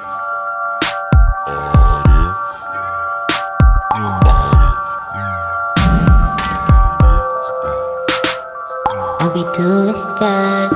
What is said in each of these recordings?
All we do is fuck.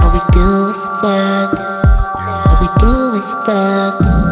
All we do is fuck. All we do is fuck.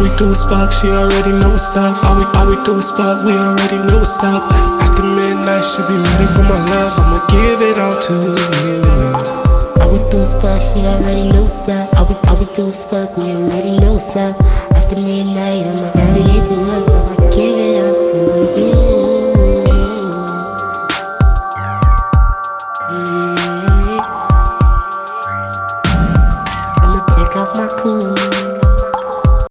All we do is fuck, she already know what's up. All we, all we do is fuck, we already know what's up. After midnight, she be ready for my love. I'ma give it all to you. All we do is fuck, she already know what's up. All we, all we do is fuck, we already know what's up. After midnight, I'ma give it to her.